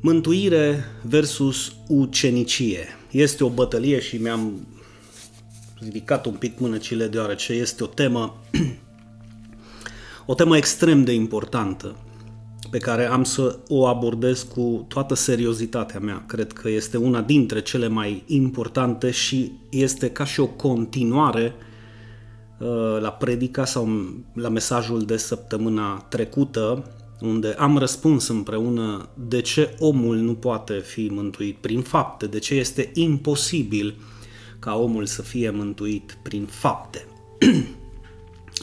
Mântuire versus ucenicie. Este o bătălie și mi-am ridicat un pic mânăcile deoarece este o temă o temă extrem de importantă pe care am să o abordez cu toată seriozitatea mea. Cred că este una dintre cele mai importante și este ca și o continuare uh, la predica sau la mesajul de săptămâna trecută unde am răspuns împreună de ce omul nu poate fi mântuit prin fapte, de ce este imposibil ca omul să fie mântuit prin fapte.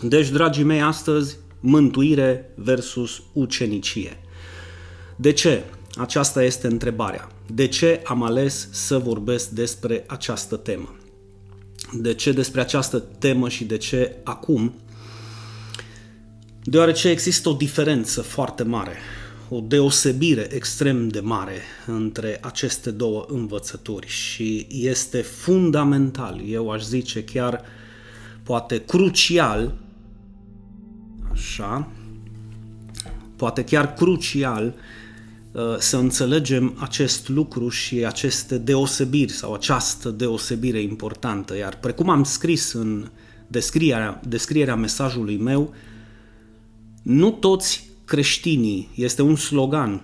Deci, dragii mei, astăzi mântuire versus ucenicie. De ce? Aceasta este întrebarea. De ce am ales să vorbesc despre această temă? De ce despre această temă și de ce acum? Deoarece există o diferență foarte mare, o deosebire extrem de mare între aceste două învățături și este fundamental, eu aș zice chiar poate crucial, așa, poate chiar crucial uh, să înțelegem acest lucru și aceste deosebiri sau această deosebire importantă. Iar precum am scris în descrierea, descrierea mesajului meu, nu toți creștinii, este un slogan,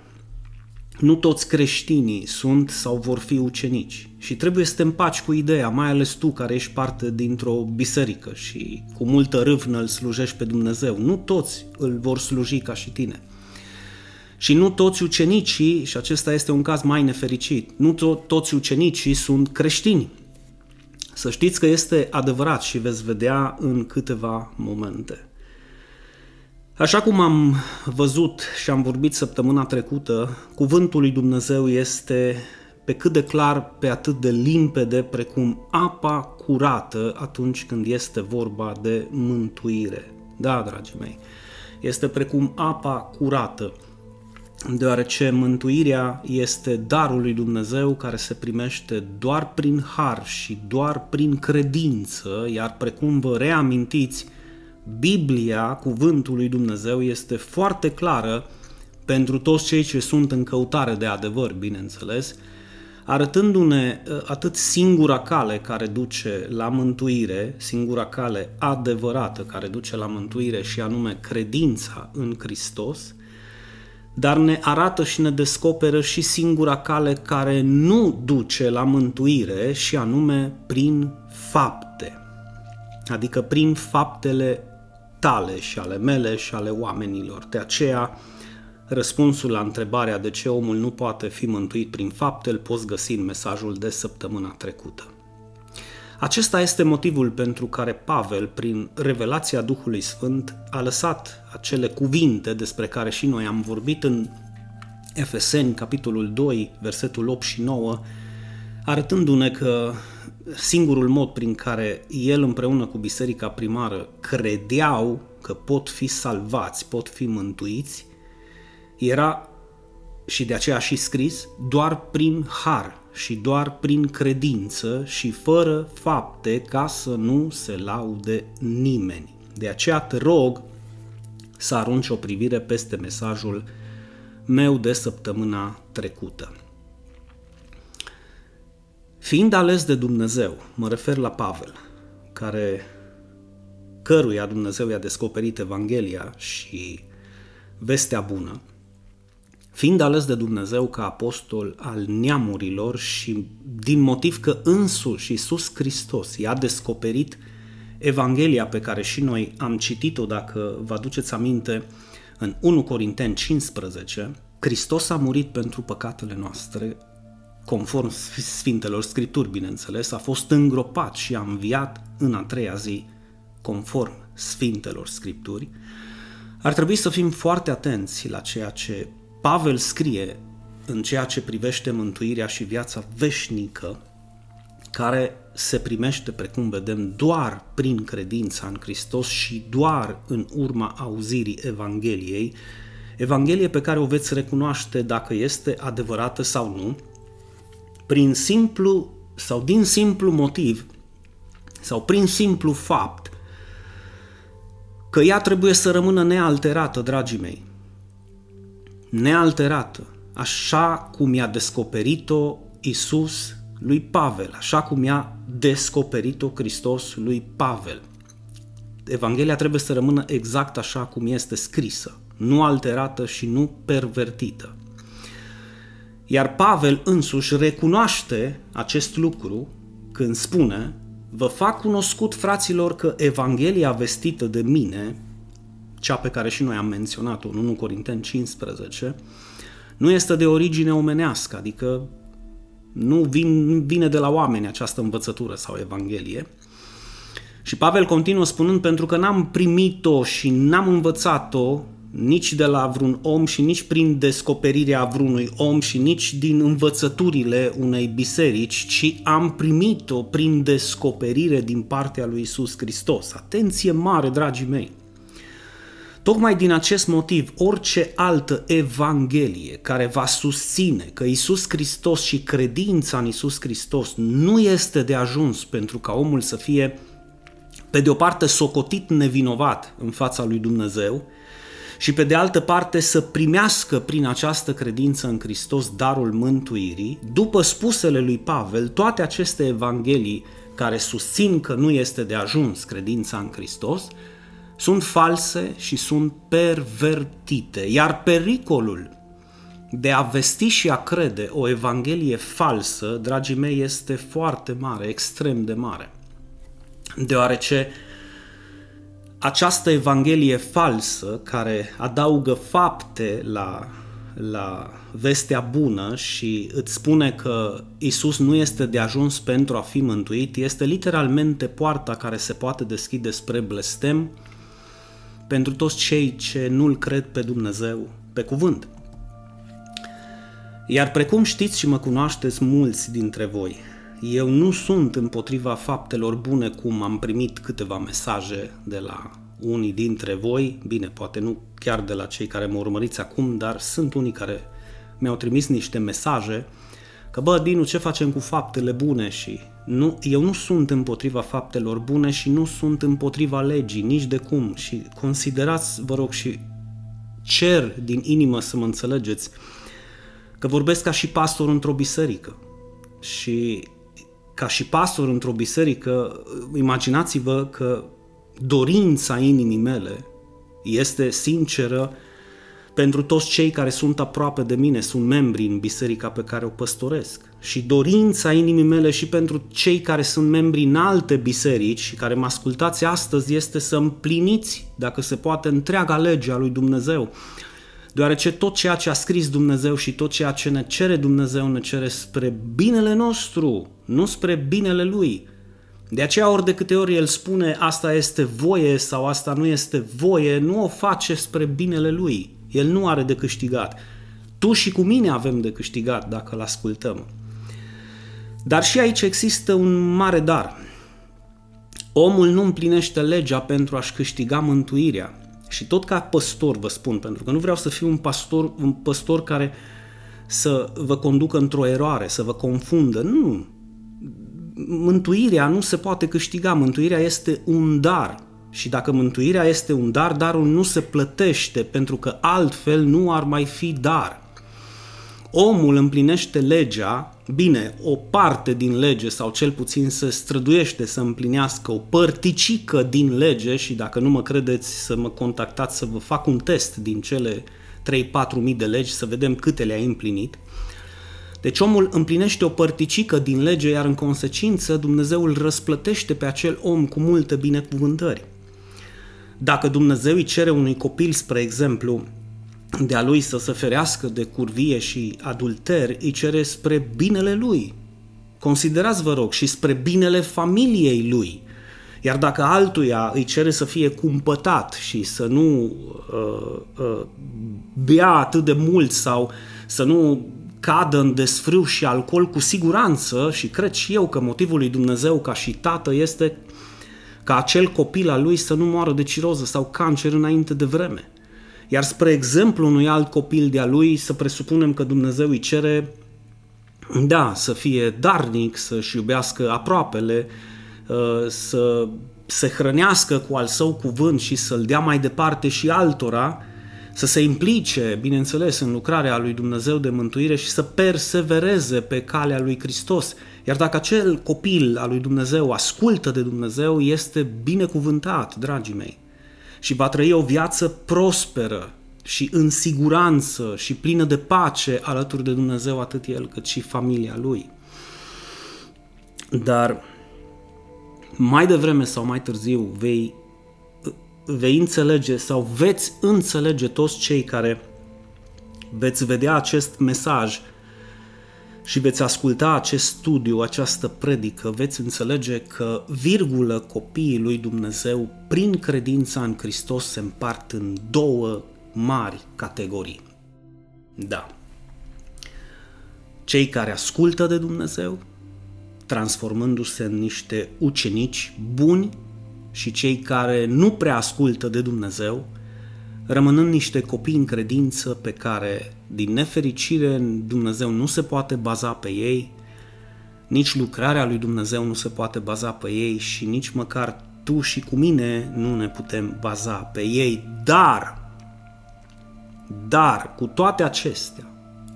nu toți creștinii sunt sau vor fi ucenici și trebuie să te împaci cu ideea, mai ales tu care ești parte dintr-o biserică și cu multă râvnă îl slujești pe Dumnezeu. Nu toți îl vor sluji ca și tine. Și nu toți ucenicii, și acesta este un caz mai nefericit, nu to- toți ucenicii sunt creștini. Să știți că este adevărat și veți vedea în câteva momente. Așa cum am văzut și am vorbit săptămâna trecută, cuvântul lui Dumnezeu este pe cât de clar, pe atât de limpede precum apa curată atunci când este vorba de mântuire. Da, dragii mei, este precum apa curată, deoarece mântuirea este darul lui Dumnezeu care se primește doar prin har și doar prin credință, iar precum vă reamintiți, Biblia, cuvântul lui Dumnezeu, este foarte clară pentru toți cei ce sunt în căutare de adevăr, bineînțeles, arătându-ne ă, atât singura cale care duce la mântuire, singura cale adevărată care duce la mântuire și anume credința în Hristos, dar ne arată și ne descoperă și singura cale care nu duce la mântuire și anume prin fapte, adică prin faptele tale și ale mele și ale oamenilor. De aceea, răspunsul la întrebarea de ce omul nu poate fi mântuit prin fapte îl poți găsi în mesajul de săptămâna trecută. Acesta este motivul pentru care Pavel, prin revelația Duhului Sfânt, a lăsat acele cuvinte despre care și noi am vorbit în Efeseni, capitolul 2, versetul 8 și 9, arătându-ne că singurul mod prin care el împreună cu biserica primară credeau că pot fi salvați, pot fi mântuiți, era și de aceea și scris doar prin har și doar prin credință și fără fapte ca să nu se laude nimeni. De aceea te rog să arunci o privire peste mesajul meu de săptămâna trecută. Fiind ales de Dumnezeu, mă refer la Pavel, care căruia Dumnezeu i-a descoperit Evanghelia și vestea bună, fiind ales de Dumnezeu ca apostol al neamurilor și din motiv că însuși Iisus Hristos i-a descoperit Evanghelia pe care și noi am citit-o, dacă vă aduceți aminte, în 1 Corinteni 15, Hristos a murit pentru păcatele noastre, conform Sfintelor Scripturi, bineînțeles, a fost îngropat și a înviat în a treia zi, conform Sfintelor Scripturi, ar trebui să fim foarte atenți la ceea ce Pavel scrie în ceea ce privește mântuirea și viața veșnică, care se primește, precum vedem, doar prin credința în Hristos și doar în urma auzirii Evangheliei, Evanghelie pe care o veți recunoaște dacă este adevărată sau nu, prin simplu sau din simplu motiv sau prin simplu fapt că ea trebuie să rămână nealterată, dragii mei. Nealterată. așa cum i-a descoperit-o Isus lui Pavel, așa cum i-a descoperit-o Hristos lui Pavel. Evanghelia trebuie să rămână exact așa cum este scrisă, nu alterată și nu pervertită. Iar Pavel însuși recunoaște acest lucru când spune Vă fac cunoscut, fraților, că Evanghelia vestită de mine, cea pe care și noi am menționat-o în 1 Corinteni 15, nu este de origine omenească, adică nu vin, vine de la oameni această învățătură sau Evanghelie. Și Pavel continuă spunând, pentru că n-am primit-o și n-am învățat-o nici de la vreun om și nici prin descoperirea vreunui om și nici din învățăturile unei biserici, ci am primit-o prin descoperire din partea lui Isus Hristos. Atenție mare, dragii mei! Tocmai din acest motiv, orice altă evanghelie care va susține că Isus Hristos și credința în Isus Hristos nu este de ajuns pentru ca omul să fie, pe de o parte, socotit nevinovat în fața lui Dumnezeu și pe de altă parte să primească prin această credință în Hristos darul mântuirii, după spusele lui Pavel, toate aceste evanghelii care susțin că nu este de ajuns credința în Hristos, sunt false și sunt pervertite. Iar pericolul de a vesti și a crede o evanghelie falsă, dragii mei, este foarte mare, extrem de mare. Deoarece această evanghelie falsă, care adaugă fapte la, la vestea bună și îți spune că Isus nu este de ajuns pentru a fi mântuit, este literalmente poarta care se poate deschide spre blestem, pentru toți cei ce nu-L cred pe Dumnezeu pe cuvânt. Iar precum știți și mă cunoașteți mulți dintre voi, eu nu sunt împotriva faptelor bune cum am primit câteva mesaje de la unii dintre voi, bine, poate nu chiar de la cei care mă urmăriți acum, dar sunt unii care mi-au trimis niște mesaje că bă, Dinu, ce facem cu faptele bune și nu, eu nu sunt împotriva faptelor bune și nu sunt împotriva legii, nici de cum. Și considerați, vă rog, și cer din inimă să mă înțelegeți că vorbesc ca și pastor într-o biserică. Și ca și pastor într-o biserică, imaginați-vă că dorința inimii mele este sinceră pentru toți cei care sunt aproape de mine, sunt membri în biserica pe care o păstoresc. Și dorința inimii mele și pentru cei care sunt membri în alte biserici și care mă ascultați astăzi este să împliniți, dacă se poate, întreaga lege a lui Dumnezeu. Deoarece tot ceea ce a scris Dumnezeu și tot ceea ce ne cere Dumnezeu ne cere spre binele nostru, nu spre binele Lui. De aceea ori de câte ori El spune asta este voie sau asta nu este voie, nu o face spre binele Lui, el nu are de câștigat. Tu și cu mine avem de câștigat dacă îl ascultăm. Dar și aici există un mare dar. Omul nu împlinește legea pentru a-și câștiga mântuirea. Și tot ca păstor vă spun, pentru că nu vreau să fiu un pastor, un păstor care să vă conducă într-o eroare, să vă confundă. Nu. Mântuirea nu se poate câștiga, mântuirea este un dar. Și dacă mântuirea este un dar, darul nu se plătește pentru că altfel nu ar mai fi dar. Omul împlinește legea, bine, o parte din lege sau cel puțin se străduiește să împlinească o părticică din lege și dacă nu mă credeți să mă contactați să vă fac un test din cele 3-4 mii de legi să vedem câte le-ai împlinit. Deci omul împlinește o părticică din lege, iar în consecință Dumnezeu îl răsplătește pe acel om cu multe binecuvântări. Dacă Dumnezeu îi cere unui copil, spre exemplu, de a lui să se ferească de curvie și adulter, îi cere spre binele lui. Considerați, vă rog, și spre binele familiei lui. Iar dacă altuia îi cere să fie cumpătat și să nu uh, uh, bea atât de mult sau să nu cadă în desfrâu și alcool, cu siguranță, și cred și eu că motivul lui Dumnezeu ca și tată este ca acel copil al lui să nu moară de ciroză sau cancer înainte de vreme. Iar spre exemplu unui alt copil de-a lui să presupunem că Dumnezeu îi cere da, să fie darnic, să-și iubească aproapele, uh, să se hrănească cu al său cuvânt și să-l dea mai departe și altora, să se implice, bineînțeles, în lucrarea lui Dumnezeu de mântuire și să persevereze pe calea lui Hristos. Iar dacă acel copil al lui Dumnezeu ascultă de Dumnezeu, este binecuvântat, dragii mei, și va trăi o viață prosperă și în siguranță și plină de pace alături de Dumnezeu, atât el cât și familia lui. Dar mai devreme sau mai târziu vei vei înțelege sau veți înțelege toți cei care veți vedea acest mesaj și veți asculta acest studiu, această predică, veți înțelege că, virgulă, copiii lui Dumnezeu, prin credința în Hristos, se împart în două mari categorii. Da. Cei care ascultă de Dumnezeu, transformându-se în niște ucenici buni și cei care nu prea ascultă de Dumnezeu, rămânând niște copii în credință pe care, din nefericire, Dumnezeu nu se poate baza pe ei, nici lucrarea lui Dumnezeu nu se poate baza pe ei și nici măcar tu și cu mine nu ne putem baza pe ei, dar, dar, cu toate acestea,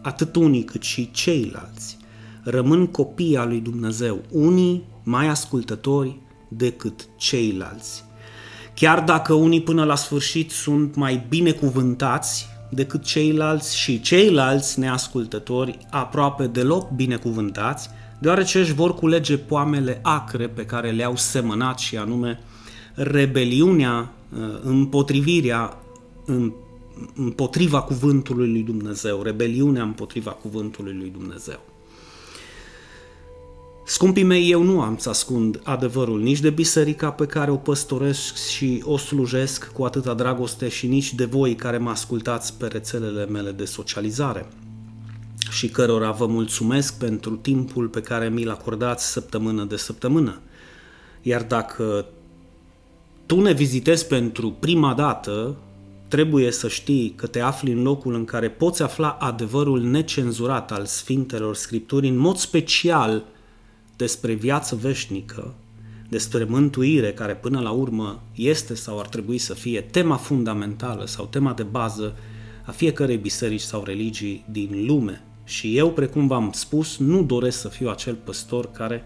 atât unii cât și ceilalți, rămân copii al lui Dumnezeu, unii mai ascultători, decât ceilalți. Chiar dacă unii până la sfârșit sunt mai binecuvântați decât ceilalți și ceilalți neascultători aproape deloc binecuvântați, deoarece își vor culege poamele acre pe care le-au semănat și anume rebeliunea, uh, împotrivirea împotriva cuvântului lui Dumnezeu, rebeliunea împotriva cuvântului lui Dumnezeu. Scumpii mei, eu nu am să ascund adevărul nici de biserica pe care o păstoresc și o slujesc cu atâta dragoste și nici de voi care mă ascultați pe rețelele mele de socializare și cărora vă mulțumesc pentru timpul pe care mi-l acordați săptămână de săptămână. Iar dacă tu ne vizitezi pentru prima dată, trebuie să știi că te afli în locul în care poți afla adevărul necenzurat al Sfintelor Scripturii, în mod special – despre viață veșnică, despre mântuire, care până la urmă este sau ar trebui să fie tema fundamentală sau tema de bază a fiecărei biserici sau religii din lume. Și eu, precum v-am spus, nu doresc să fiu acel păstor care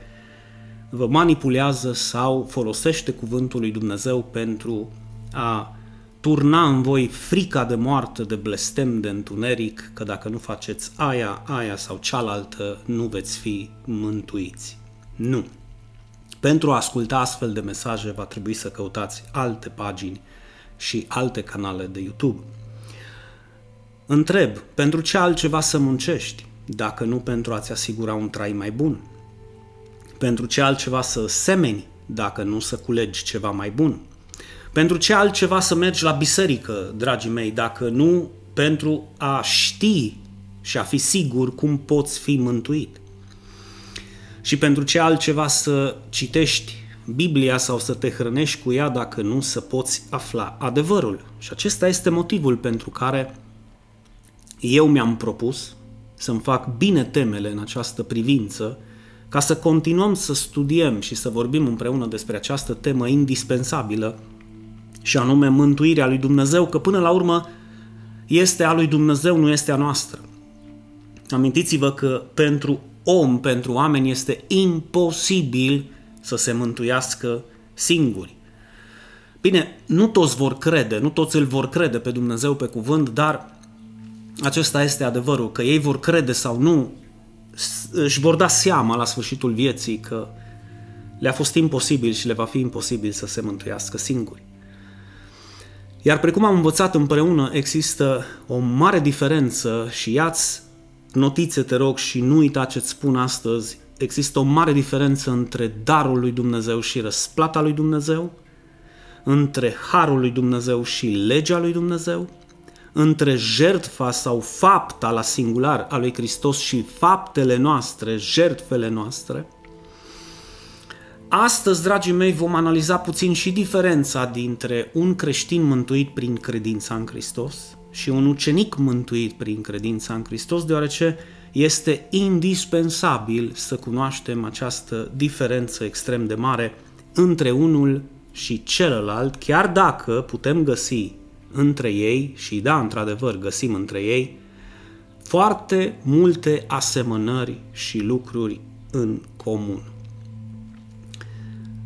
vă manipulează sau folosește cuvântul lui Dumnezeu pentru a turna în voi frica de moarte, de blestem, de întuneric, că dacă nu faceți aia, aia sau cealaltă, nu veți fi mântuiți. Nu. Pentru a asculta astfel de mesaje va trebui să căutați alte pagini și alte canale de YouTube. Întreb, pentru ce altceva să muncești, dacă nu pentru a-ți asigura un trai mai bun? Pentru ce altceva să semeni, dacă nu să culegi ceva mai bun? Pentru ce altceva să mergi la biserică, dragii mei, dacă nu pentru a ști și a fi sigur cum poți fi mântuit? Și pentru ce altceva să citești Biblia sau să te hrănești cu ea dacă nu să poți afla adevărul. Și acesta este motivul pentru care eu mi-am propus să-mi fac bine temele în această privință, ca să continuăm să studiem și să vorbim împreună despre această temă indispensabilă, și anume mântuirea lui Dumnezeu, că până la urmă este a lui Dumnezeu, nu este a noastră. Amintiți-vă că pentru om, pentru oameni, este imposibil să se mântuiască singuri. Bine, nu toți vor crede, nu toți îl vor crede pe Dumnezeu pe cuvânt, dar acesta este adevărul, că ei vor crede sau nu, își vor da seama la sfârșitul vieții că le-a fost imposibil și le va fi imposibil să se mântuiască singuri. Iar precum am învățat împreună, există o mare diferență și iați notițe, te rog, și nu uita ce-ți spun astăzi, există o mare diferență între darul lui Dumnezeu și răsplata lui Dumnezeu, între harul lui Dumnezeu și legea lui Dumnezeu, între jertfa sau fapta la singular a lui Hristos și faptele noastre, jertfele noastre. Astăzi, dragii mei, vom analiza puțin și diferența dintre un creștin mântuit prin credința în Hristos și un ucenic mântuit prin credința în Hristos, deoarece este indispensabil să cunoaștem această diferență extrem de mare între unul și celălalt, chiar dacă putem găsi între ei, și da, într-adevăr, găsim între ei foarte multe asemănări și lucruri în comun.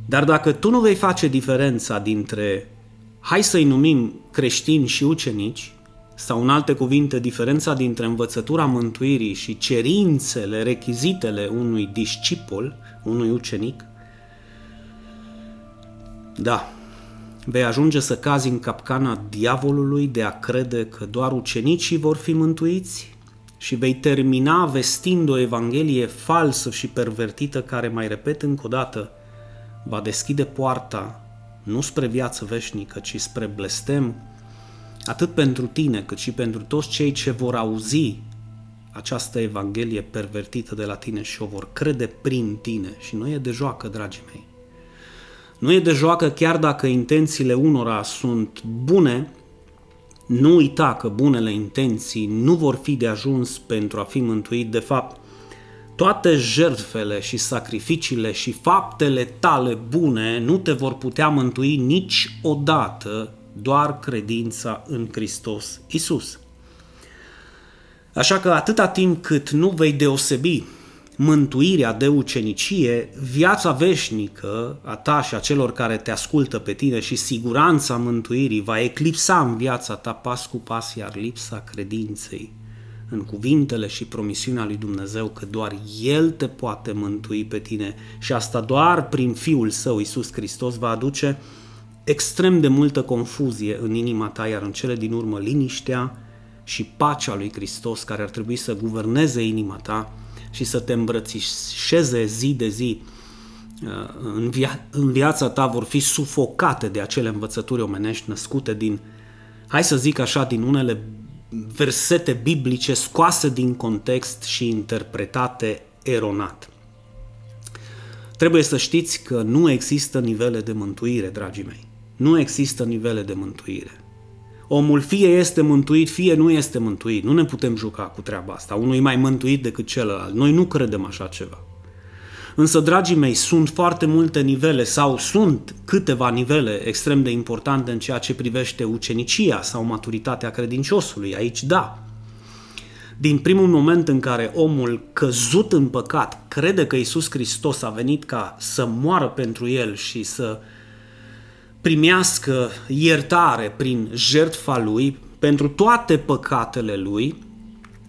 Dar dacă tu nu vei face diferența dintre, hai să-i numim creștini și ucenici, sau în alte cuvinte, diferența dintre învățătura mântuirii și cerințele, rechizitele unui discipol, unui ucenic, da, vei ajunge să cazi în capcana diavolului de a crede că doar ucenicii vor fi mântuiți și vei termina vestind o evanghelie falsă și pervertită care, mai repet încă o dată, va deschide poarta nu spre viață veșnică, ci spre blestem, atât pentru tine cât și pentru toți cei ce vor auzi această evanghelie pervertită de la tine și o vor crede prin tine. Și nu e de joacă, dragii mei. Nu e de joacă chiar dacă intențiile unora sunt bune, nu uita că bunele intenții nu vor fi de ajuns pentru a fi mântuit. De fapt, toate jertfele și sacrificiile și faptele tale bune nu te vor putea mântui niciodată doar credința în Hristos Isus. Așa că atâta timp cât nu vei deosebi mântuirea de ucenicie, viața veșnică a ta și a celor care te ascultă pe tine și siguranța mântuirii va eclipsa în viața ta pas cu pas, iar lipsa credinței în cuvintele și promisiunea lui Dumnezeu că doar El te poate mântui pe tine și asta doar prin Fiul Său, Isus Hristos, va aduce extrem de multă confuzie în inima ta, iar în cele din urmă liniștea și pacea lui Hristos care ar trebui să guverneze inima ta și să te îmbrățișeze zi de zi uh, în, via- în viața ta vor fi sufocate de acele învățături omenești născute din, hai să zic așa, din unele versete biblice scoase din context și interpretate eronat. Trebuie să știți că nu există nivele de mântuire, dragii mei. Nu există nivele de mântuire. Omul fie este mântuit, fie nu este mântuit. Nu ne putem juca cu treaba asta. Unul e mai mântuit decât celălalt. Noi nu credem așa ceva. Însă, dragii mei, sunt foarte multe nivele sau sunt câteva nivele extrem de importante în ceea ce privește ucenicia sau maturitatea credinciosului. Aici, da. Din primul moment în care omul căzut în păcat crede că Isus Hristos a venit ca să moară pentru el și să primească iertare prin jertfa lui pentru toate păcatele lui,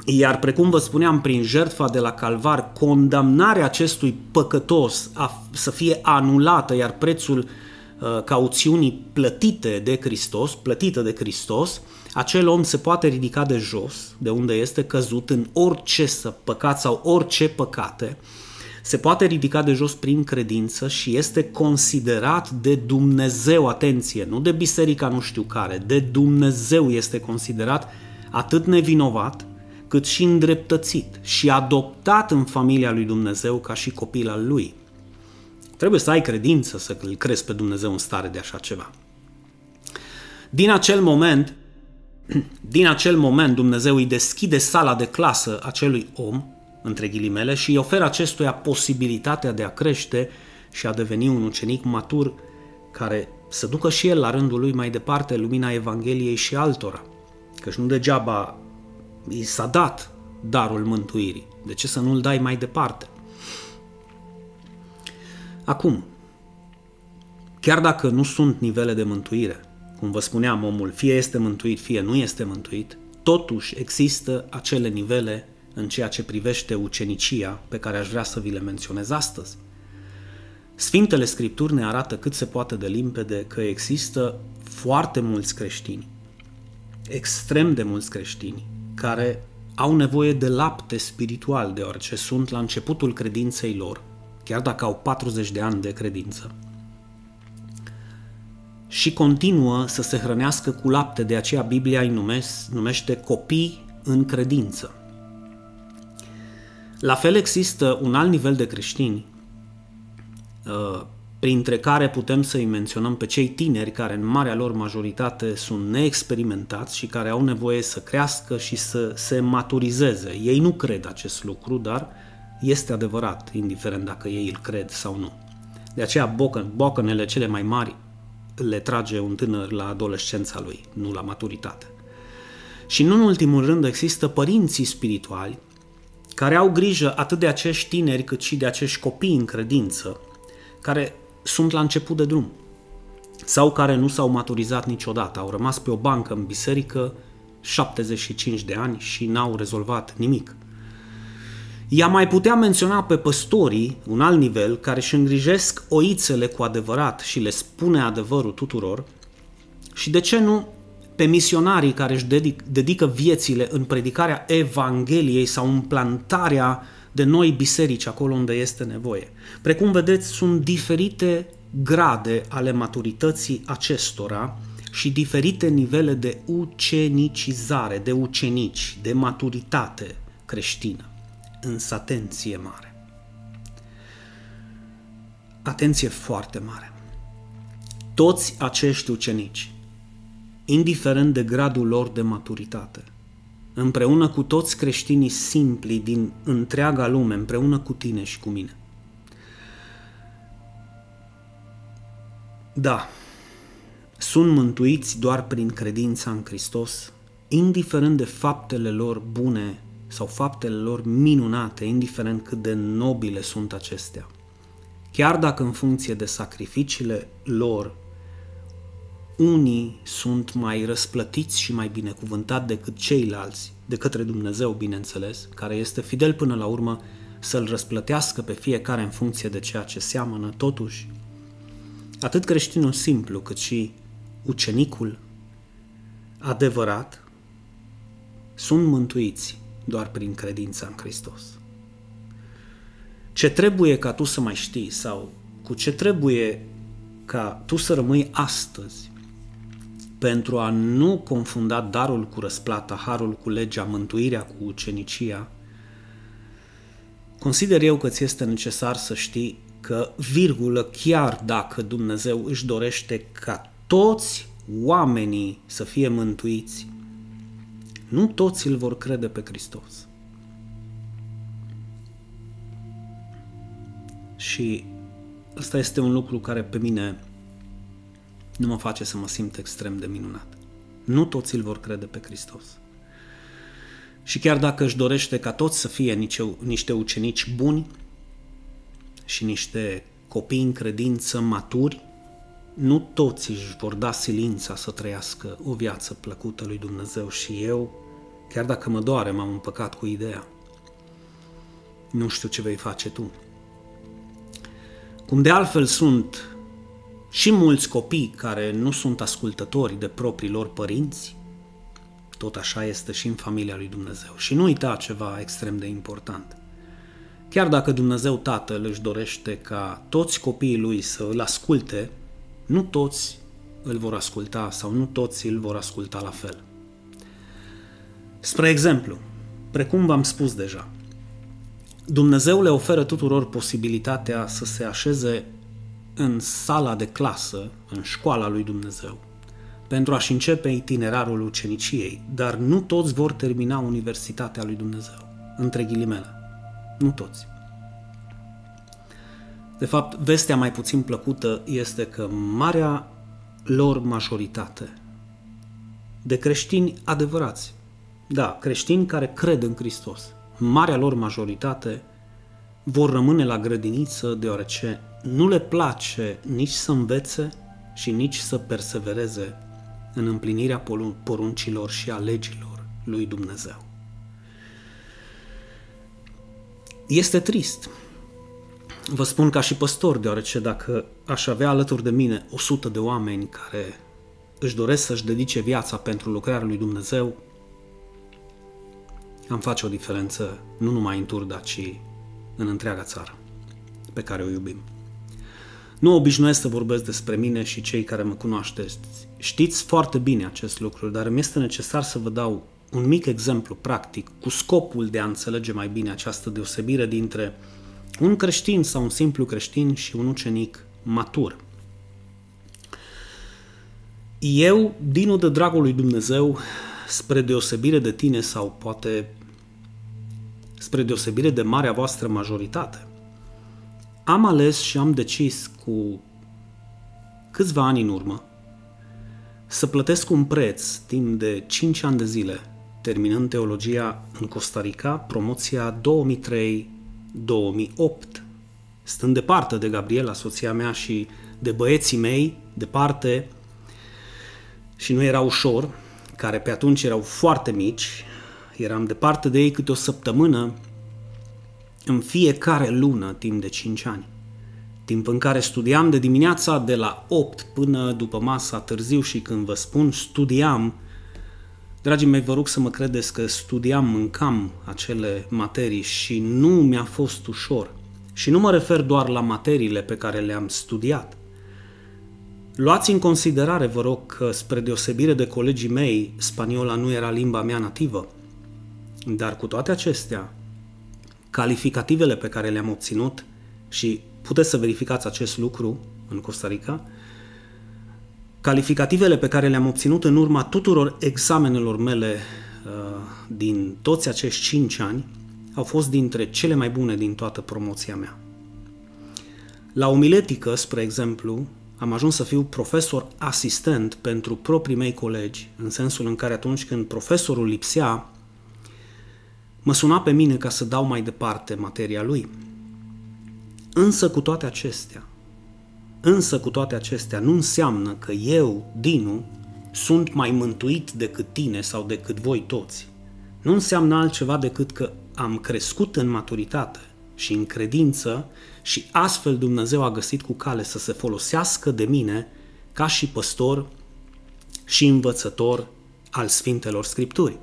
iar precum vă spuneam, prin jertfa de la Calvar, condamnarea acestui păcătos a, să fie anulată, iar prețul uh, cauțiunii plătite de Hristos, plătită de Hristos, acel om se poate ridica de jos, de unde este căzut în orice să păcat sau orice păcate, se poate ridica de jos prin credință și este considerat de Dumnezeu, atenție, nu de biserica nu știu care, de Dumnezeu este considerat atât nevinovat, cât și îndreptățit și adoptat în familia lui Dumnezeu ca și copil al lui. Trebuie să ai credință să îl crezi pe Dumnezeu în stare de așa ceva. Din acel moment, din acel moment Dumnezeu îi deschide sala de clasă acelui om între ghilimele, și îi oferă acestuia posibilitatea de a crește și a deveni un ucenic matur care să ducă și el la rândul lui mai departe lumina Evangheliei și altora. Căci nu degeaba i s-a dat darul mântuirii. De ce să nu-l dai mai departe? Acum, chiar dacă nu sunt nivele de mântuire, cum vă spuneam, omul fie este mântuit, fie nu este mântuit, totuși există acele nivele în ceea ce privește ucenicia pe care aș vrea să vi le menționez astăzi. Sfintele Scripturi ne arată cât se poate de limpede că există foarte mulți creștini, extrem de mulți creștini, care au nevoie de lapte spiritual, deoarece sunt la începutul credinței lor, chiar dacă au 40 de ani de credință, și continuă să se hrănească cu lapte, de aceea Biblia îi numește copii în credință. La fel există un alt nivel de creștini, uh, printre care putem să-i menționăm pe cei tineri care în marea lor majoritate sunt neexperimentați și care au nevoie să crească și să se maturizeze. Ei nu cred acest lucru, dar este adevărat, indiferent dacă ei îl cred sau nu. De aceea bocănele cele mai mari le trage un tânăr la adolescența lui, nu la maturitate. Și nu în ultimul rând există părinții spirituali care au grijă atât de acești tineri cât și de acești copii în credință, care sunt la început de drum sau care nu s-au maturizat niciodată, au rămas pe o bancă în biserică 75 de ani și n-au rezolvat nimic. Ea mai putea menționa pe păstorii, un alt nivel, care își îngrijesc oițele cu adevărat și le spune adevărul tuturor, și de ce nu pe misionarii care își dedic, dedică viețile în predicarea Evangheliei sau în plantarea de noi biserici acolo unde este nevoie. Precum vedeți, sunt diferite grade ale maturității acestora și diferite nivele de ucenicizare, de ucenici, de maturitate creștină. Însă atenție mare. Atenție foarte mare. Toți acești ucenici, indiferent de gradul lor de maturitate, împreună cu toți creștinii simpli din întreaga lume, împreună cu tine și cu mine, Da, sunt mântuiți doar prin credința în Hristos, indiferent de faptele lor bune sau faptele lor minunate, indiferent cât de nobile sunt acestea. Chiar dacă în funcție de sacrificiile lor, unii sunt mai răsplătiți și mai binecuvântați decât ceilalți, de către Dumnezeu, bineînțeles, care este fidel până la urmă să-l răsplătească pe fiecare în funcție de ceea ce seamănă, totuși, atât creștinul simplu cât și ucenicul adevărat sunt mântuiți doar prin credința în Hristos. Ce trebuie ca tu să mai știi sau cu ce trebuie ca tu să rămâi astăzi pentru a nu confunda darul cu răsplata, harul cu legea, mântuirea cu ucenicia, consider eu că ți este necesar să știi că, virgulă, chiar dacă Dumnezeu își dorește ca toți oamenii să fie mântuiți, nu toți îl vor crede pe Hristos. Și ăsta este un lucru care pe mine nu mă face să mă simt extrem de minunat. Nu toți îl vor crede pe Hristos. Și chiar dacă își dorește ca toți să fie niște ucenici buni, și niște copii în credință maturi, nu toți își vor da silința să trăiască o viață plăcută lui Dumnezeu și eu, chiar dacă mă doare, m-am împăcat cu ideea. Nu știu ce vei face tu. Cum de altfel sunt și mulți copii care nu sunt ascultători de proprii lor părinți, tot așa este și în familia lui Dumnezeu. Și nu uita ceva extrem de important – Chiar dacă Dumnezeu Tatăl își dorește ca toți copiii lui să îl asculte, nu toți îl vor asculta sau nu toți îl vor asculta la fel. Spre exemplu, precum v-am spus deja, Dumnezeu le oferă tuturor posibilitatea să se așeze în sala de clasă, în școala lui Dumnezeu, pentru a-și începe itinerarul uceniciei, dar nu toți vor termina Universitatea lui Dumnezeu, între ghilimele. Nu toți. De fapt, vestea mai puțin plăcută este că marea lor majoritate de creștini adevărați, da, creștini care cred în Hristos, marea lor majoritate vor rămâne la grădiniță deoarece nu le place nici să învețe și nici să persevereze în împlinirea poruncilor și a legilor lui Dumnezeu. Este trist. Vă spun ca și păstor, deoarece dacă aș avea alături de mine 100 de oameni care își doresc să-și dedice viața pentru lucrarea lui Dumnezeu, am face o diferență nu numai în Turda, ci în întreaga țară pe care o iubim. Nu obișnuiesc să vorbesc despre mine și cei care mă cunoașteți. Știți foarte bine acest lucru, dar mi este necesar să vă dau un mic exemplu practic cu scopul de a înțelege mai bine această deosebire dintre un creștin sau un simplu creștin și un ucenic matur. Eu, dinul de dragul lui Dumnezeu, spre deosebire de tine sau poate spre deosebire de marea voastră majoritate, am ales și am decis cu câțiva ani în urmă, să plătesc un preț timp de 5 ani de zile, terminând teologia în Costa Rica, promoția 2003-2008, stând departe de Gabriela, soția mea, și de băieții mei, departe, și nu era ușor, care pe atunci erau foarte mici, eram departe de ei câte o săptămână, în fiecare lună, timp de 5 ani. Timp în care studiam de dimineața de la 8 până după masa târziu și când vă spun studiam, dragii mei, vă rog să mă credeți că studiam, mâncam acele materii și nu mi-a fost ușor. Și nu mă refer doar la materiile pe care le-am studiat. Luați în considerare, vă rog, că spre deosebire de colegii mei, spaniola nu era limba mea nativă. Dar cu toate acestea, calificativele pe care le-am obținut și puteți să verificați acest lucru în Costa Rica, calificativele pe care le-am obținut în urma tuturor examenelor mele uh, din toți acești 5 ani au fost dintre cele mai bune din toată promoția mea. La omiletică, spre exemplu, am ajuns să fiu profesor asistent pentru proprii mei colegi, în sensul în care atunci când profesorul lipsea, mă suna pe mine ca să dau mai departe materia lui. Însă cu toate acestea, însă cu toate acestea nu înseamnă că eu, Dinu, sunt mai mântuit decât tine sau decât voi toți. Nu înseamnă altceva decât că am crescut în maturitate și în credință și astfel Dumnezeu a găsit cu cale să se folosească de mine ca și păstor și învățător al Sfintelor Scripturi.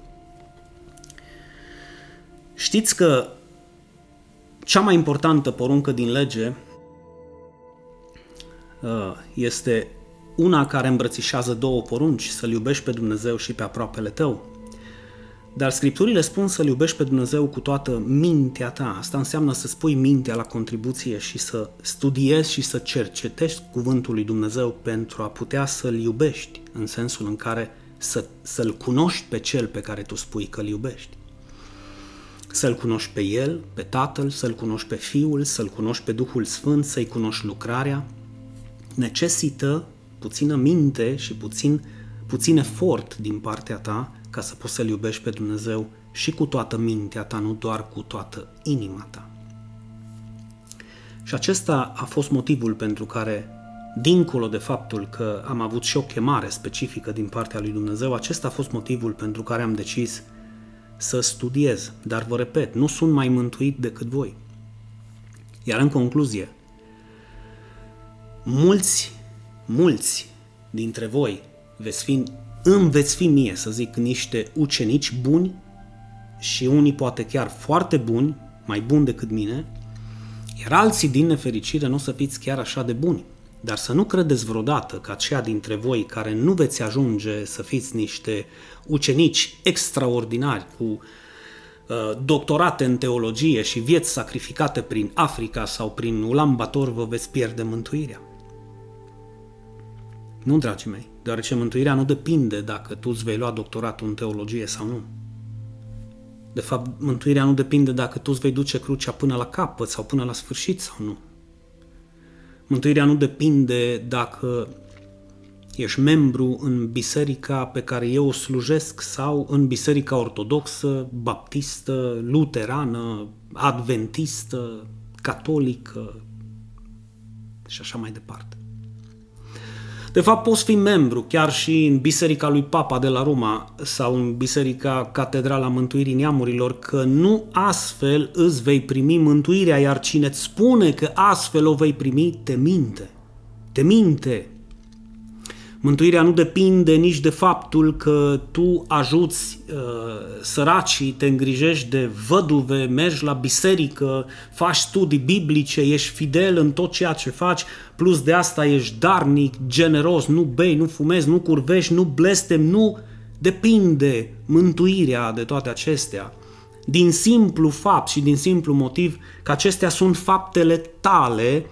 Știți că cea mai importantă poruncă din lege uh, este una care îmbrățișează două porunci, să-L iubești pe Dumnezeu și pe aproapele tău. Dar scripturile spun să-L iubești pe Dumnezeu cu toată mintea ta. Asta înseamnă să spui mintea la contribuție și să studiezi și să cercetești cuvântul lui Dumnezeu pentru a putea să-L iubești, în sensul în care să, să-L cunoști pe Cel pe care tu spui că-L iubești să-L cunoști pe El, pe Tatăl, să-L cunoști pe Fiul, să-L cunoști pe Duhul Sfânt, să-i cunoști lucrarea, necesită puțină minte și puțin, puțin efort din partea ta ca să poți să-L iubești pe Dumnezeu și cu toată mintea ta, nu doar cu toată inima ta. Și acesta a fost motivul pentru care, dincolo de faptul că am avut și o chemare specifică din partea lui Dumnezeu, acesta a fost motivul pentru care am decis să studiez, dar vă repet, nu sunt mai mântuit decât voi. Iar în concluzie, mulți, mulți dintre voi veți fi, îmi veți fi mie, să zic, niște ucenici buni și unii poate chiar foarte buni, mai buni decât mine, iar alții, din nefericire, nu o să fiți chiar așa de buni. Dar să nu credeți vreodată că aceia dintre voi care nu veți ajunge să fiți niște ucenici extraordinari cu uh, doctorate în teologie și vieți sacrificate prin Africa sau prin Ulambator vă veți pierde mântuirea. Nu, dragii mei, deoarece mântuirea nu depinde dacă tu îți vei lua doctoratul în teologie sau nu. De fapt, mântuirea nu depinde dacă tu îți vei duce crucea până la capăt sau până la sfârșit sau nu. Mântuirea nu depinde dacă ești membru în biserica pe care eu o slujesc sau în biserica ortodoxă, baptistă, luterană, adventistă, catolică și așa mai departe. De fapt, poți fi membru chiar și în Biserica lui Papa de la Roma sau în Biserica Catedrala Mântuirii Neamurilor, că nu astfel îți vei primi mântuirea, iar cine îți spune că astfel o vei primi, te minte. Te minte. Mântuirea nu depinde nici de faptul că tu ajuți uh, săracii, te îngrijești de văduve, mergi la biserică, faci studii biblice, ești fidel în tot ceea ce faci, plus de asta ești darnic, generos, nu bei, nu fumezi, nu curvești, nu blestem, nu depinde mântuirea de toate acestea. Din simplu fapt și din simplu motiv că acestea sunt faptele tale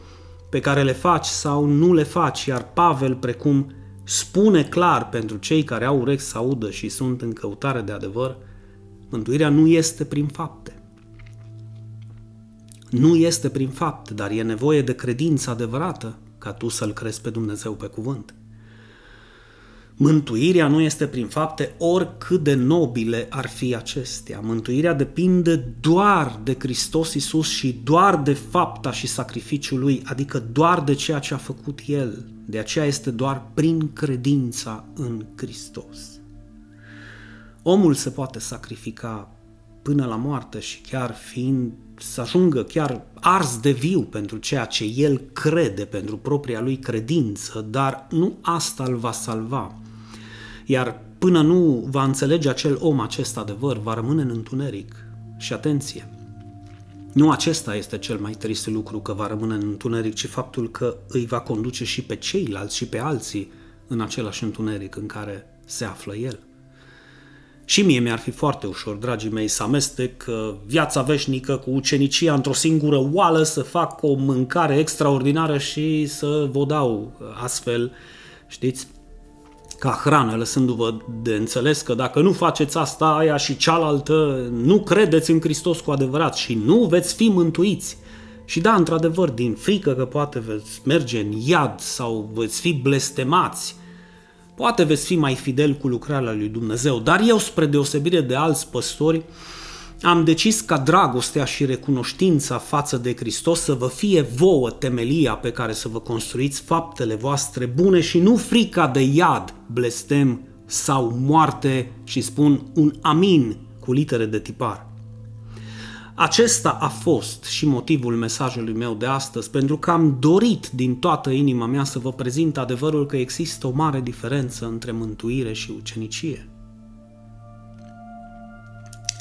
pe care le faci sau nu le faci, iar Pavel, precum spune clar pentru cei care au urechi să audă și sunt în căutare de adevăr, mântuirea nu este prin fapte. Nu este prin fapte, dar e nevoie de credință adevărată ca tu să-L crezi pe Dumnezeu pe cuvânt. Mântuirea nu este prin fapte oricât de nobile ar fi acestea. Mântuirea depinde doar de Hristos Isus și doar de fapta și sacrificiul Lui, adică doar de ceea ce a făcut El. De aceea este doar prin credința în Hristos. Omul se poate sacrifica până la moarte și chiar fiind să ajungă chiar ars de viu pentru ceea ce el crede, pentru propria lui credință, dar nu asta îl va salva. Iar până nu va înțelege acel om acest adevăr, va rămâne în întuneric. Și atenție, nu acesta este cel mai trist lucru că va rămâne în întuneric, ci faptul că îi va conduce și pe ceilalți și pe alții în același întuneric în care se află el. Și mie mi-ar fi foarte ușor, dragii mei, să amestec uh, viața veșnică cu ucenicia într-o singură oală, să fac o mâncare extraordinară și să vă dau uh, astfel, știți, ca hrană, lăsându-vă de înțeles că dacă nu faceți asta, aia și cealaltă, nu credeți în Hristos cu adevărat și nu veți fi mântuiți. Și da, într-adevăr, din frică că poate veți merge în iad sau veți fi blestemați, Poate veți fi mai fidel cu lucrarea lui Dumnezeu, dar eu, spre deosebire de alți păstori, am decis ca dragostea și recunoștința față de Hristos să vă fie vouă temelia pe care să vă construiți faptele voastre bune și nu frica de iad, blestem sau moarte și spun un amin cu litere de tipar. Acesta a fost și motivul mesajului meu de astăzi, pentru că am dorit din toată inima mea să vă prezint adevărul că există o mare diferență între mântuire și ucenicie.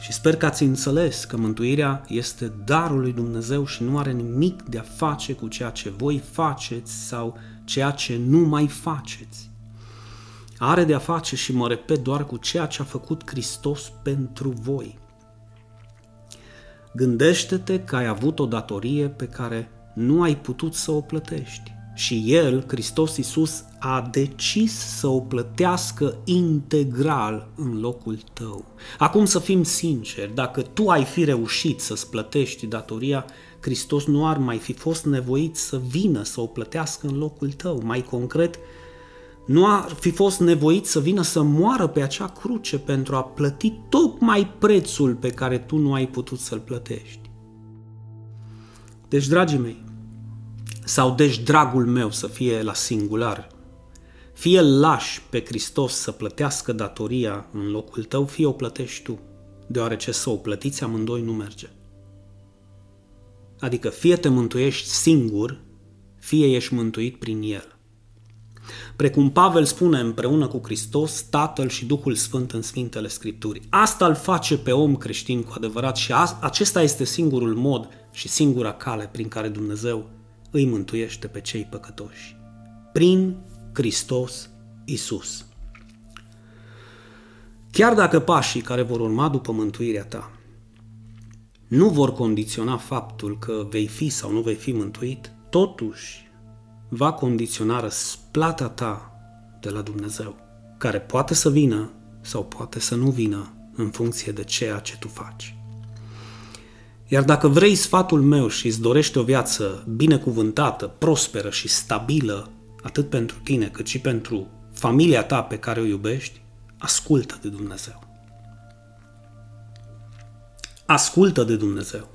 Și sper că ați înțeles că mântuirea este darul lui Dumnezeu și nu are nimic de a face cu ceea ce voi faceți sau ceea ce nu mai faceți. Are de a face și mă repet doar cu ceea ce a făcut Hristos pentru voi. Gândește-te că ai avut o datorie pe care nu ai putut să o plătești. Și El, Hristos Iisus, a decis să o plătească integral în locul tău. Acum să fim sinceri, dacă tu ai fi reușit să-ți plătești datoria, Hristos nu ar mai fi fost nevoit să vină să o plătească în locul tău. Mai concret, nu ar fi fost nevoit să vină să moară pe acea cruce pentru a plăti tocmai prețul pe care tu nu ai putut să-l plătești. Deci, dragii mei, sau deci dragul meu să fie la singular, fie lași pe Hristos să plătească datoria în locul tău, fie o plătești tu, deoarece să o plătiți amândoi nu merge. Adică fie te mântuiești singur, fie ești mântuit prin El. Precum Pavel spune împreună cu Hristos, Tatăl și Duhul Sfânt în Sfintele Scripturii. Asta îl face pe om creștin cu adevărat și acesta este singurul mod și singura cale prin care Dumnezeu îi mântuiește pe cei păcătoși. Prin Hristos Isus. Chiar dacă pașii care vor urma după mântuirea ta nu vor condiționa faptul că vei fi sau nu vei fi mântuit, totuși va condiționa răsplata ta de la Dumnezeu, care poate să vină sau poate să nu vină în funcție de ceea ce tu faci. Iar dacă vrei sfatul meu și îți dorești o viață binecuvântată, prosperă și stabilă, atât pentru tine cât și pentru familia ta pe care o iubești, ascultă de Dumnezeu. Ascultă de Dumnezeu.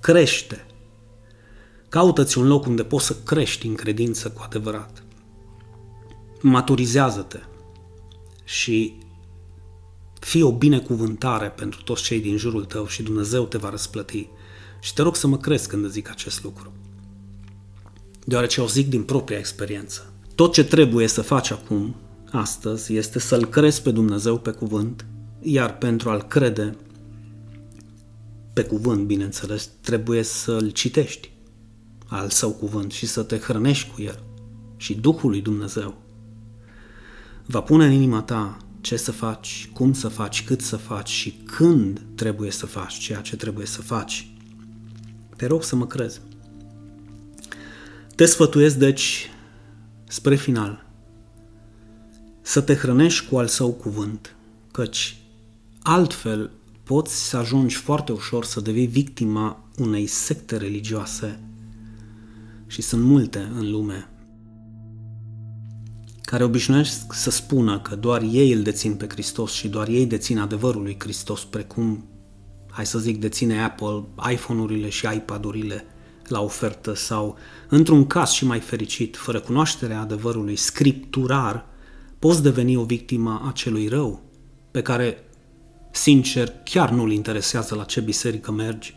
Crește Caută-ți un loc unde poți să crești în credință cu adevărat. Maturizează-te și fii o binecuvântare pentru toți cei din jurul tău și Dumnezeu te va răsplăti. Și te rog să mă crezi când zic acest lucru. Deoarece o zic din propria experiență. Tot ce trebuie să faci acum, astăzi, este să-L crezi pe Dumnezeu pe cuvânt, iar pentru a-L crede pe cuvânt, bineînțeles, trebuie să-L citești al său cuvânt și să te hrănești cu el. Și Duhul lui Dumnezeu va pune în inima ta ce să faci, cum să faci, cât să faci și când trebuie să faci ceea ce trebuie să faci. Te rog să mă crezi. Te sfătuiesc, deci, spre final, să te hrănești cu al său cuvânt, căci altfel poți să ajungi foarte ușor să devii victima unei secte religioase și sunt multe în lume care obișnuiesc să spună că doar ei îl dețin pe Hristos și doar ei dețin adevărul lui Hristos, precum, hai să zic, deține Apple, iPhone-urile și iPad-urile la ofertă sau, într-un caz și mai fericit, fără cunoașterea adevărului scripturar, poți deveni o victimă a celui rău, pe care, sincer, chiar nu-l interesează la ce biserică mergi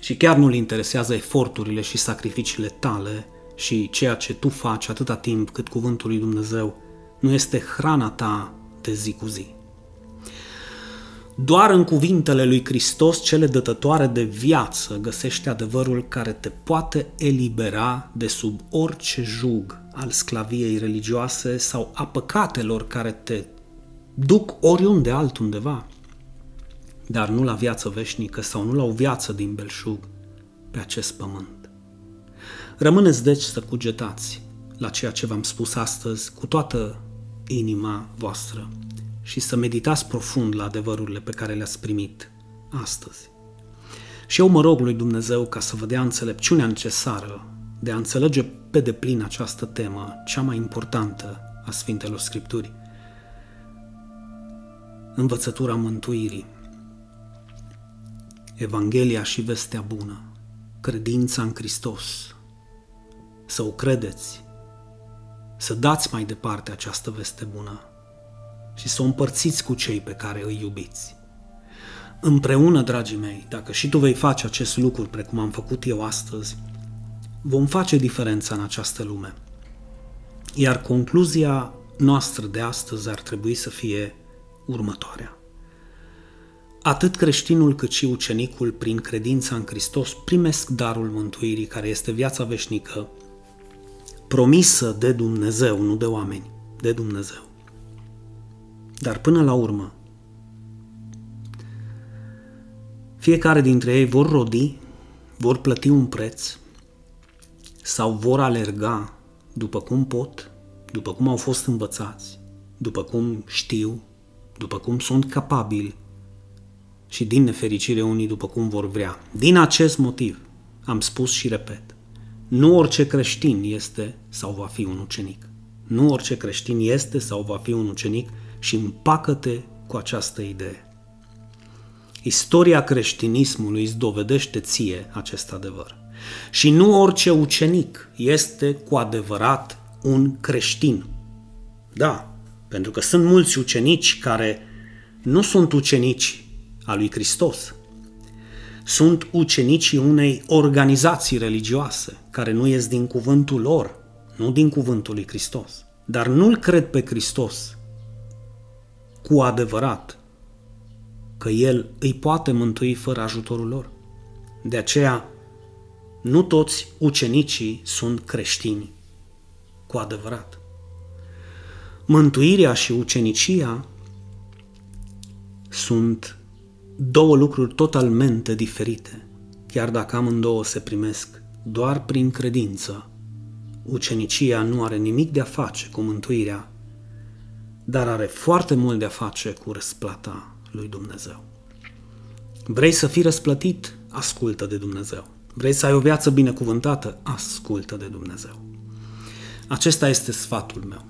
și chiar nu-l interesează eforturile și sacrificiile tale și ceea ce tu faci atâta timp cât cuvântul lui Dumnezeu nu este hrana ta de zi cu zi. Doar în cuvintele lui Hristos, cele dătătoare de viață, găsește adevărul care te poate elibera de sub orice jug al sclaviei religioase sau a păcatelor care te duc oriunde altundeva, dar nu la viață veșnică sau nu la o viață din belșug pe acest pământ. Rămâneți deci să cugetați la ceea ce v-am spus astăzi cu toată inima voastră și să meditați profund la adevărurile pe care le-ați primit astăzi. Și eu mă rog lui Dumnezeu ca să vă dea înțelepciunea necesară de a înțelege pe deplin această temă, cea mai importantă a Sfintelor Scripturii. Învățătura mântuirii, Evanghelia și vestea bună, credința în Hristos, să o credeți, să dați mai departe această veste bună și să o împărțiți cu cei pe care îi iubiți. Împreună, dragii mei, dacă și tu vei face acest lucru precum am făcut eu astăzi, vom face diferența în această lume. Iar concluzia noastră de astăzi ar trebui să fie următoarea. Atât creștinul cât și ucenicul, prin credința în Hristos, primesc darul mântuirii, care este viața veșnică, promisă de Dumnezeu, nu de oameni, de Dumnezeu. Dar până la urmă, fiecare dintre ei vor rodi, vor plăti un preț sau vor alerga după cum pot, după cum au fost învățați, după cum știu, după cum sunt capabili și din nefericire unii după cum vor vrea. Din acest motiv, am spus și repet, nu orice creștin este sau va fi un ucenic. Nu orice creștin este sau va fi un ucenic și împacă-te cu această idee. Istoria creștinismului îți dovedește ție acest adevăr. Și nu orice ucenic este cu adevărat un creștin. Da, pentru că sunt mulți ucenici care nu sunt ucenici a lui Hristos. Sunt ucenicii unei organizații religioase care nu ies din cuvântul lor, nu din cuvântul lui Hristos. Dar nu-L cred pe Hristos cu adevărat că El îi poate mântui fără ajutorul lor. De aceea, nu toți ucenicii sunt creștini cu adevărat. Mântuirea și ucenicia sunt două lucruri totalmente diferite, chiar dacă amândouă se primesc doar prin credință. Ucenicia nu are nimic de a face cu mântuirea, dar are foarte mult de a face cu răsplata lui Dumnezeu. Vrei să fii răsplătit? Ascultă de Dumnezeu. Vrei să ai o viață binecuvântată? Ascultă de Dumnezeu. Acesta este sfatul meu.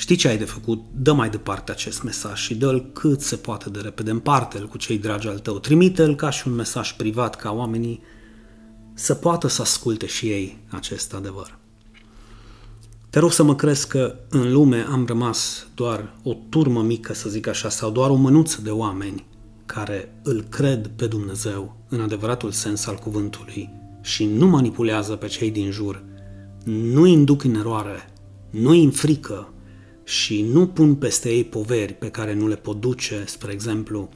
Știi ce ai de făcut? Dă mai departe acest mesaj și dă-l cât se poate de repede, împarte-l cu cei dragi al tău, trimite-l ca și un mesaj privat ca oamenii să poată să asculte și ei acest adevăr. Te rog să mă crezi că în lume am rămas doar o turmă mică, să zic așa, sau doar o mânuță de oameni care îl cred pe Dumnezeu în adevăratul sens al cuvântului și nu manipulează pe cei din jur, nu induc în eroare, nu îi frică și nu pun peste ei poveri pe care nu le pot duce, spre exemplu,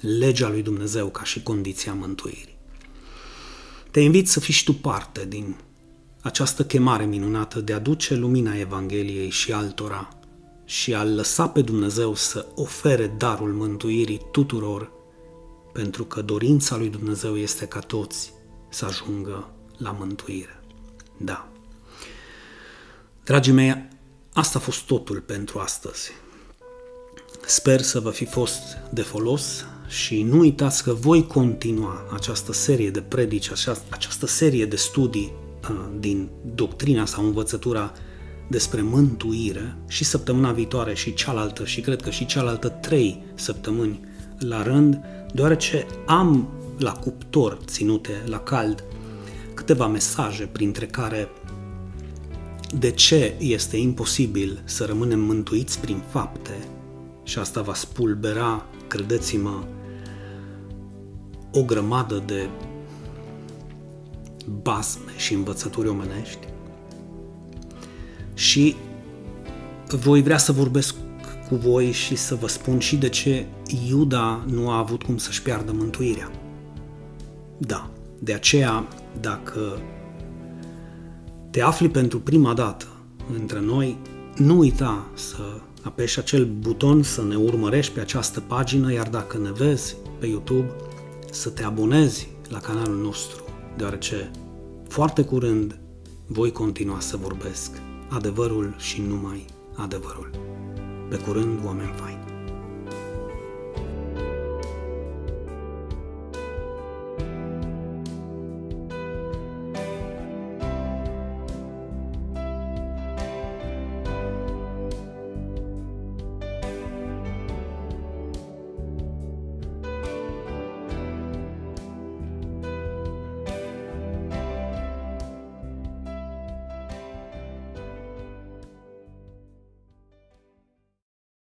legea lui Dumnezeu ca și condiția mântuirii. Te invit să fii și tu parte din această chemare minunată de a duce lumina Evangheliei și altora și a lăsa pe Dumnezeu să ofere darul mântuirii tuturor, pentru că dorința lui Dumnezeu este ca toți să ajungă la mântuire. Da. Dragii mei, asta a fost totul pentru astăzi. Sper să vă fi fost de folos și nu uitați că voi continua această serie de predici, această, această serie de studii uh, din doctrina sau învățătura despre mântuire și săptămâna viitoare și cealaltă și cred că și cealaltă trei săptămâni la rând, deoarece am la cuptor ținute la cald câteva mesaje printre care de ce este imposibil să rămânem mântuiți prin fapte și asta va spulbera, credeți-mă, o grămadă de basme și învățături omenești. Și voi vrea să vorbesc cu voi și să vă spun și de ce Iuda nu a avut cum să-și piardă mântuirea. Da, de aceea, dacă te afli pentru prima dată între noi, nu uita să apeși acel buton să ne urmărești pe această pagină, iar dacă ne vezi pe YouTube, să te abonezi la canalul nostru, deoarece foarte curând voi continua să vorbesc adevărul și numai adevărul. Pe curând, oameni faini!